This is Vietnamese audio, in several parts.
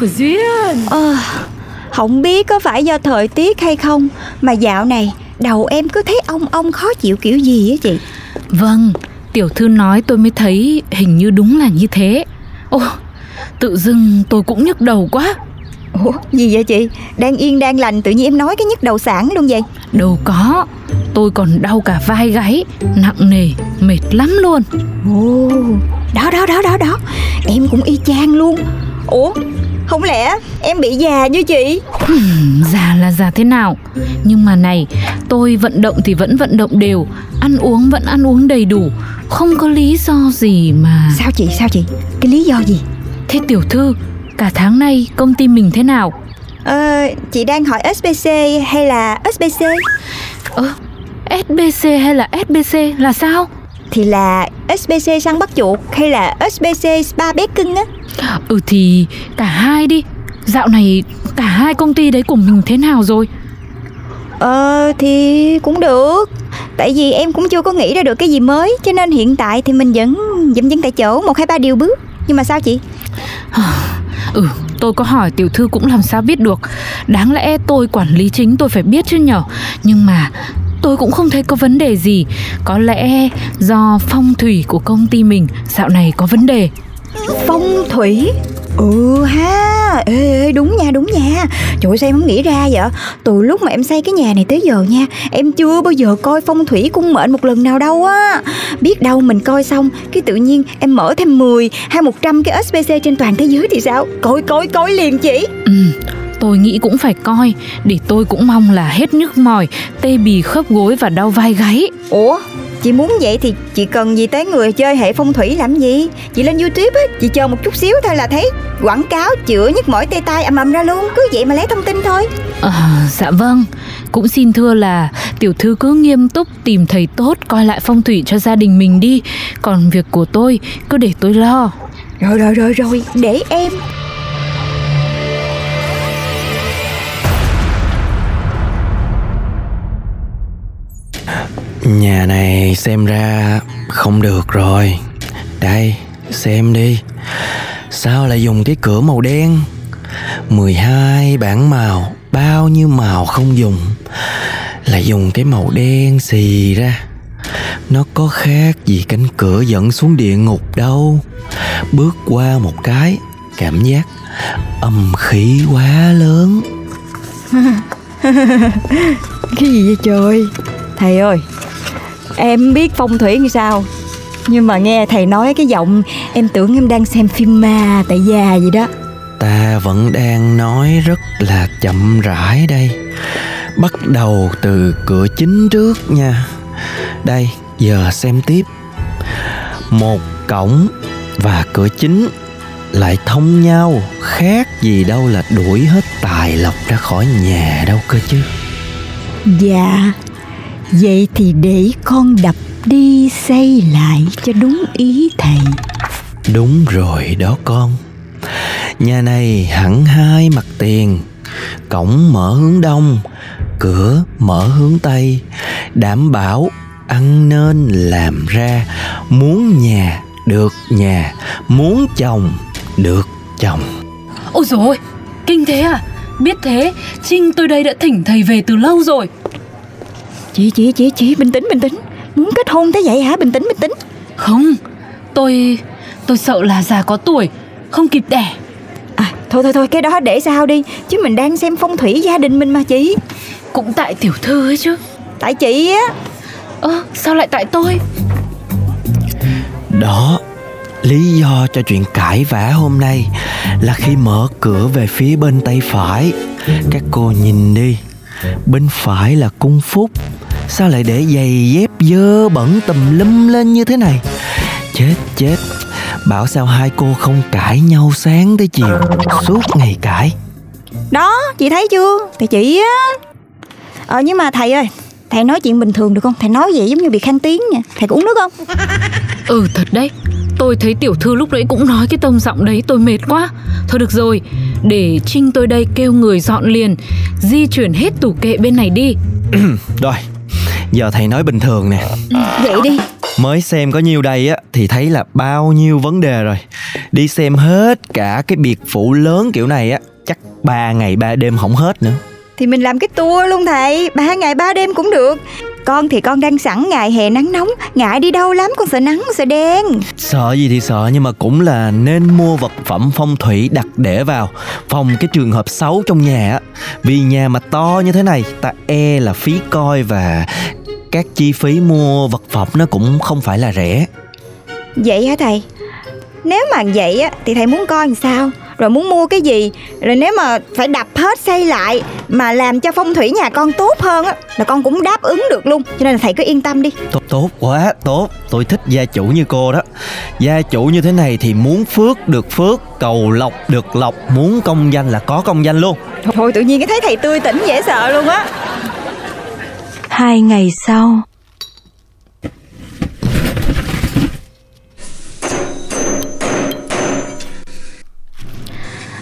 của duyên Ờ, không biết có phải do thời tiết hay không Mà dạo này đầu em cứ thấy ong ong khó chịu kiểu gì á chị Vâng, tiểu thư nói tôi mới thấy hình như đúng là như thế. Ồ, tự dưng tôi cũng nhức đầu quá. Ủa gì vậy chị Đang yên đang lành tự nhiên em nói cái nhức đầu sản luôn vậy Đâu có, tôi còn đau cả vai gáy, nặng nề, mệt lắm luôn. Ồ Đó đó đó đó đó Em cũng y chang luôn Ủa không lẽ em bị già như chị Hmm, già là già thế nào? Nhưng mà này, tôi vận động thì vẫn vận động đều, ăn uống vẫn ăn uống đầy đủ, không có lý do gì mà. Sao chị sao chị Cái lý do gì Thế tiểu thư, cả tháng nay công ty mình thế nào? Ờ chị đang hỏi SBC hay là SBC Ơ, SBC hay là SBC là sao? Thì là SBC săn bắt chuột hay là SBC spa bé cưng á Ừ thì cả hai đi. Dạo này cả hai công ty đấy của mình thế nào rồi? Ờ thì cũng được. Tại vì em cũng chưa có nghĩ ra được cái gì mới Cho nên hiện tại thì mình vẫn dậm chân tại chỗ một hai ba điều bước. Nhưng mà sao chị? Ừ tôi có hỏi tiểu thư cũng làm sao biết được. Đáng lẽ tôi quản lý chính tôi phải biết chứ nhở? Nhưng mà tôi cũng không thấy có vấn đề gì. Có lẽ do phong thủy của công ty mình dạo này có vấn đề Phong thủy. Ừ ha. Ê, ê đúng nha đúng nha. Trời ơi sao em không nghĩ ra vậy? Từ lúc mà em xây cái nhà này tới giờ nha Em chưa bao giờ coi phong thủy cung mệnh một lần nào đâu á. Biết đâu mình coi xong Cái tự nhiên em mở thêm 10 hay 100 cái SBC trên toàn thế giới thì sao? Coi coi coi liền chị. Ừ Tôi nghĩ cũng phải coi. Để tôi cũng mong là hết nhức mỏi Tê bì khớp gối và đau vai gáy. Ủa Chị muốn vậy thì chị cần gì tới người chơi hệ phong thủy làm gì? Chị lên youtube á Chị chờ một chút xíu thôi là thấy Quảng cáo chữa nhức mỏi tê tai ầm ầm ra luôn. Cứ vậy mà lấy thông tin thôi. Ờ, dạ vâng. Cũng xin thưa là tiểu thư cứ nghiêm túc tìm thầy tốt coi lại phong thủy cho gia đình mình đi. Còn việc của tôi cứ để tôi lo. Rồi rồi rồi rồi. Để em Nhà này xem ra không được rồi. Đây, xem đi. Sao lại dùng cái cửa màu đen? 12 bảng màu, Bao nhiêu màu không dùng? Lại dùng cái màu đen xì ra. Nó có khác gì cánh cửa dẫn xuống địa ngục đâu. Bước qua một cái, Cảm giác âm khí quá lớn. Cái gì vậy trời? Thầy ơi Em biết phong thủy như sao. Nhưng mà nghe thầy nói cái giọng Em tưởng em đang xem phim ma tại già gì đó. Ta vẫn đang nói rất là chậm rãi đây. Bắt đầu từ cửa chính trước nha. Đây, giờ xem tiếp. Một cổng và cửa chính lại thông nhau Khác gì đâu là đuổi hết tài lộc ra khỏi nhà đâu cơ chứ. Dạ Vậy thì để con đập đi xây lại cho đúng ý thầy. Đúng rồi đó con. Nhà này hẳn hai mặt tiền. Cổng mở hướng đông Cửa mở hướng tây. Đảm bảo ăn nên làm ra. Muốn nhà được nhà Muốn chồng được chồng. Ôi dồi ôi, kinh thế à. Biết thế, Trinh tôi đây đã thỉnh thầy về từ lâu rồi Chị chị chị chị bình tĩnh bình tĩnh. Muốn kết hôn thế vậy hả? Bình tĩnh bình tĩnh. Không, tôi... tôi sợ là già có tuổi Không kịp đẻ. À thôi thôi thôi cái đó để sau đi. Chứ mình đang xem phong thủy gia đình mình mà chị Cũng tại tiểu thư ấy chứ. Tại chị á. Ơ, sao lại tại tôi? Đó lý do cho chuyện cãi vã hôm nay là khi mở cửa về phía bên tay phải. Các cô nhìn đi. Bên phải là cung phúc sao lại để giày dép dơ bẩn tùm lum lên như thế này? Chết chết. Bảo sao hai cô không cãi nhau sáng tới chiều suốt ngày cãi. Đó chị thấy chưa? Thì chị á. Ờ nhưng mà thầy ơi Thầy nói chuyện bình thường được không? Thầy nói vậy giống như bị khang tiếng nha. Thầy có uống nước không? Ừ thật đấy. Tôi thấy tiểu thư lúc nãy cũng nói cái tông giọng đấy tôi mệt quá. Thôi được rồi Để Trinh tôi đây kêu người dọn liền Di chuyển hết tủ kệ bên này đi. Rồi giờ thầy nói bình thường nè. Vậy đi. Mới xem có nhiêu đây á thì thấy là bao nhiêu vấn đề rồi. Đi xem hết cả cái biệt phủ lớn kiểu này á chắc ba ngày ba đêm không hết nữa. Thì mình làm cái tour luôn thầy Ba ngày ba đêm cũng được. Con thì con đang sẵn ngày hè nắng nóng Ngại đi đâu lắm con sợ nắng sợ đen. Sợ gì thì sợ nhưng mà cũng là nên mua vật phẩm phong thủy đặt để vào phòng cái trường hợp xấu trong nhà á. Vì nhà mà to như thế này ta e là phí coi và các chi phí mua vật phẩm nó cũng không phải là rẻ. Vậy hả thầy? Nếu mà vậy á Thì thầy muốn coi làm sao? Rồi muốn mua cái gì? Rồi nếu mà phải đập hết xây lại Mà làm cho phong thủy nhà con tốt hơn á Là con cũng đáp ứng được luôn. Cho nên là thầy cứ yên tâm đi. Tốt tốt quá tốt. Tôi thích gia chủ như cô đó. Gia chủ như thế này thì muốn phước được phước cầu lộc được lộc muốn công danh là có công danh luôn. Thôi tự nhiên cái thấy thầy tươi tỉnh dễ sợ luôn á Hai ngày sau.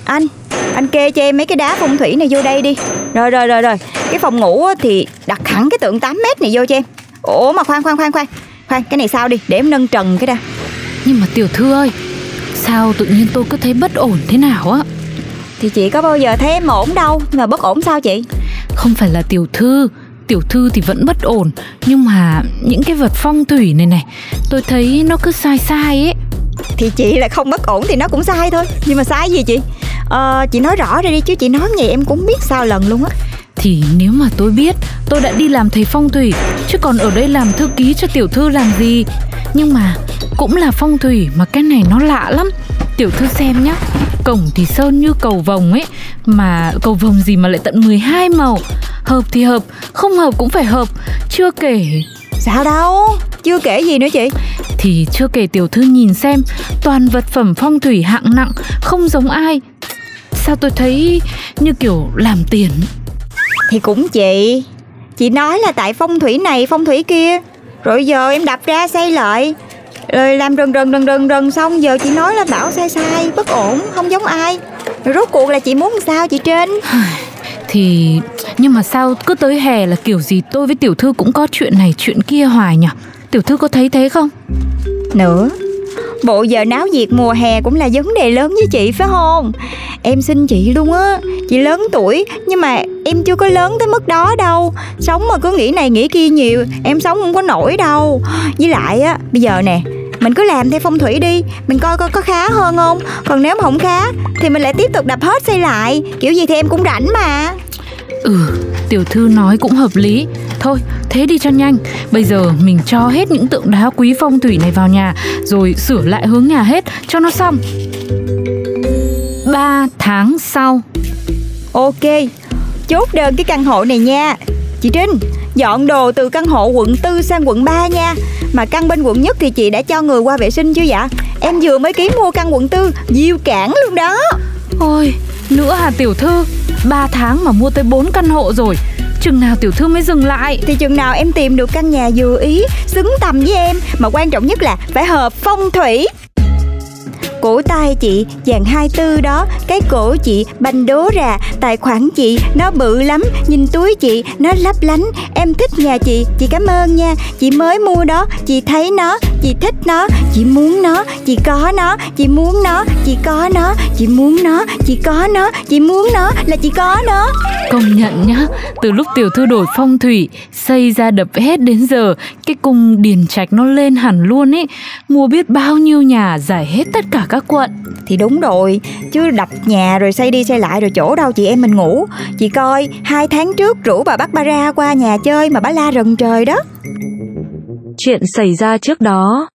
Anh Anh kê cho em mấy cái đá phong thủy này vô đây đi. Rồi rồi rồi rồi. Cái phòng ngủ á, thì đặt hẳn cái tượng 8 mét này vô cho em. Ủa mà khoan khoan khoan khoan. Khoan cái này sao đi để em nâng trần cái đã. Nhưng mà tiểu thư ơi Sao tự nhiên tôi cứ thấy bất ổn thế nào á? Thì chị có bao giờ thấy em ổn đâu mà bất ổn sao chị? Không phải là tiểu thư Tiểu thư thì vẫn bất ổn. Nhưng mà những cái vật phong thủy này này Tôi thấy nó cứ sai sai ấy. Thì chị là không bất ổn thì nó cũng sai thôi. Nhưng mà sai gì chị? Ờ chị nói rõ ra đi chứ chị nói vậy em cũng biết sao lần luôn á. Thì nếu mà tôi biết Tôi đã đi làm thầy phong thủy Chứ còn ở đây làm thư ký cho tiểu thư làm gì? Nhưng mà cũng là phong thủy Mà cái này nó lạ lắm. Tiểu thư xem nhá Cổng thì sơn như cầu vồng ấy Mà cầu vồng gì mà lại tận 12 màu. Hợp thì hợp Không hợp cũng phải hợp. Chưa kể Sao đâu? Chưa kể gì nữa chị. Thì chưa kể tiểu thư nhìn xem Toàn vật phẩm phong thủy hạng nặng Không giống ai. Sao tôi thấy như kiểu làm tiền Thì cũng chị. Chị nói là tại phong thủy này phong thủy kia. Rồi giờ em đập ra xây lại Rồi làm rần rần rần rần rần xong Giờ chị nói là bảo sai sai Bất ổn không giống ai. Rồi rốt cuộc là chị muốn sao chị trên? Thì nhưng mà sao cứ tới hè là kiểu gì tôi với tiểu thư cũng có chuyện này chuyện kia hoài nhỉ? Tiểu thư có thấy thế không? Nữa Bộ giờ náo nhiệt mùa hè cũng là vấn đề lớn với chị phải không? Em xin chị luôn á Chị lớn tuổi Nhưng mà em chưa có lớn tới mức đó đâu. Sống mà cứ nghĩ này nghĩ kia nhiều Em sống không có nổi đâu. Với lại á Bây giờ nè mình cứ làm theo phong thủy đi. Mình coi coi có khá hơn không? Còn nếu mà không khá Thì mình lại tiếp tục đập hết xây lại. Kiểu gì thì em cũng rảnh mà. Ừ, tiểu thư nói cũng hợp lý. Thôi, thế đi cho nhanh. Bây giờ mình cho hết những tượng đá quý phong thủy này vào nhà Rồi sửa lại hướng nhà hết cho nó xong. 3 tháng sau. Ok Chốt đơn cái căn hộ này nha. Chị Trinh Dọn đồ từ căn hộ quận 4 sang quận 3 nha Mà căn bên quận nhất thì chị đã cho người qua vệ sinh chưa dạ? Em vừa mới ký mua căn quận 4 Diêu cản luôn đó. Ôi, nữa hả tiểu thư? 3 tháng mà mua tới 4 căn hộ rồi Chừng nào tiểu thư mới dừng lại? Thì chừng nào em tìm được căn nhà vừa ý Xứng tầm với em. Mà quan trọng nhất là phải hợp phong thủy Cổ tay chị dàn 24 đó. Cái cổ chị, banh đố ra Tài khoản chị, nó bự lắm. Nhìn túi chị, nó lấp lánh. Em thích nhà chị Chị cảm ơn nha. Chị mới mua đó, Chị thấy nó, Chị thích nó. Chị muốn nó, Chị có nó. Chị muốn nó, Chị có nó. Chị muốn nó, Chị có nó. Chị muốn nó Là chị có nó. Công nhận nhá, Từ lúc tiểu thư đổi phong thủy, Xây ra đập hết đến giờ, Cái cung điền trạch nó lên hẳn luôn ấy Mua biết bao nhiêu nhà, Giải hết tất cả các quận Thì đúng rồi Chứ đập nhà rồi xây đi xây lại rồi chỗ đâu chị em mình ngủ. Chị coi hai tháng trước rủ bà bắt ba ra qua nhà chơi Mà bà la rần trời đó. Chuyện xảy ra trước đó.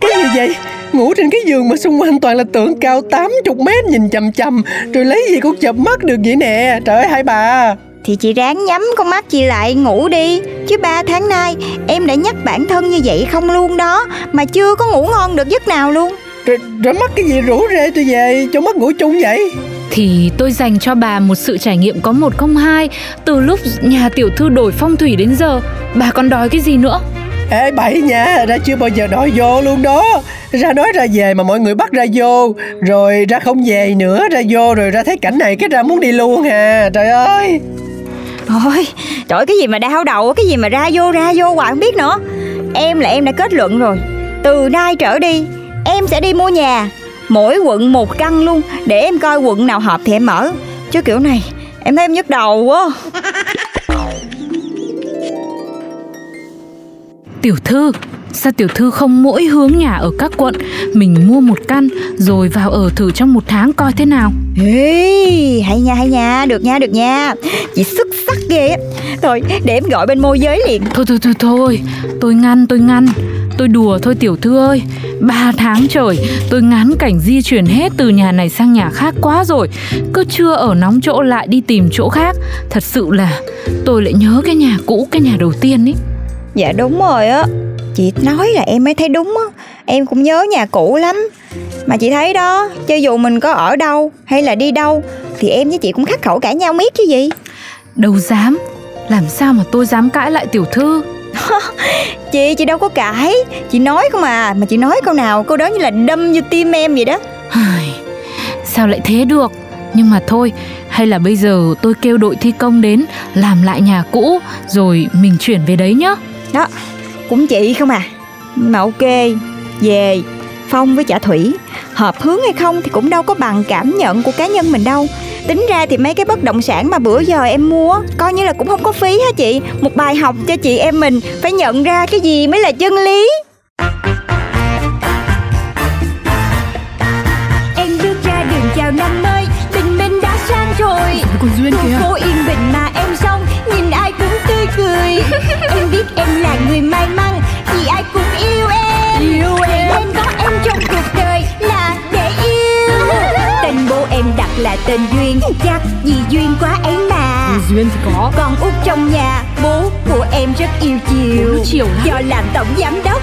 Cái gì vậy? Ngủ trên cái giường mà xung quanh toàn là tượng cao 80 mét nhìn chầm chầm Rồi lấy gì cũng chập mắt được vậy nè. Trời ơi hai bà Thì chị ráng nhắm con mắt chị lại ngủ đi. Chứ ba tháng nay em đã nhắc bản thân như vậy không luôn đó Mà chưa có ngủ ngon được giấc nào luôn. Rồi, rồi mắc cái gì rủ rê tôi về Cho mất ngủ chung vậy? Thì tôi dành cho bà một sự trải nghiệm có một không hai Từ lúc nhà tiểu thư đổi phong thủy đến giờ. Bà còn đòi cái gì nữa? Ê bậy nha Ra chưa bao giờ đòi vô luôn đó. Ra nói ra về mà mọi người bắt ra vô Rồi ra không về nữa Ra vô rồi ra thấy cảnh này Cái ra muốn đi luôn hà Trời ơi Thôi, trời, cái gì mà đau đầu, Cái gì mà ra vô ra vô hoài không biết nữa. Em là em đã kết luận rồi. Từ nay trở đi, Em sẽ đi mua nhà. Mỗi quận một căn luôn, Để em coi quận nào hợp thì em mở. Chứ kiểu này, em thấy em nhức đầu quá. Tiểu thư Sao tiểu thư không mỗi hướng nhà ở các quận Mình mua một căn Rồi vào ở thử trong một tháng coi thế nào? Ê, hay nha hay nha Được nha được nha. Chị xuất sắc ghê á. Thôi để em gọi bên môi giới liền. Thôi thôi thôi thôi Tôi ngăn tôi ngăn. Tôi đùa thôi tiểu thư ơi. Ba tháng trời Tôi ngán cảnh di chuyển hết từ nhà này sang nhà khác quá rồi. Cứ chưa ở nóng chỗ lại đi tìm chỗ khác. Thật sự là Tôi lại nhớ cái nhà cũ Cái nhà đầu tiên ấy. Dạ đúng rồi á Chị nói là em mới thấy đúng á. Em cũng nhớ nhà cũ lắm. Mà chị thấy đó Cho dù mình có ở đâu hay là đi đâu Thì em với chị cũng khắc khẩu cãi nhau miết chứ gì. Đâu dám. Làm sao mà tôi dám cãi lại tiểu thư? Chị chị đâu có cãi. Chị nói không à Mà chị nói câu nào câu đó như là đâm như tim em vậy đó. Sao lại thế được? Nhưng mà thôi Hay là bây giờ tôi kêu đội thi công đến Làm lại nhà cũ Rồi mình chuyển về đấy nhá. Đó Cũng chị không à? Nhưng mà ok Về Phong với Chả Thủy Hợp hướng hay không thì cũng đâu có bằng cảm nhận của cá nhân mình đâu. Tính ra thì mấy cái bất động sản mà bữa giờ em mua Coi như là cũng không có phí hả chị? Một bài học cho chị em mình Phải nhận ra cái gì mới là chân lý. Em bước ra đường chào năm mới Tình mình đã sang rồi. Còn Duyên Khu là tên Duyên. Chắc vì duyên quá ấy mà. Duyên thì có. Con út trong nhà Bố của em rất yêu chiều. Chiều lắm. Do làm tổng giám đốc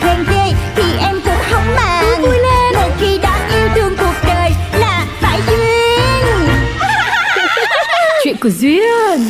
khen ghê Thì em cũng không màng. Vui lên. Một khi đã yêu thương cuộc đời Là phải duyên. Chuyện của Duyên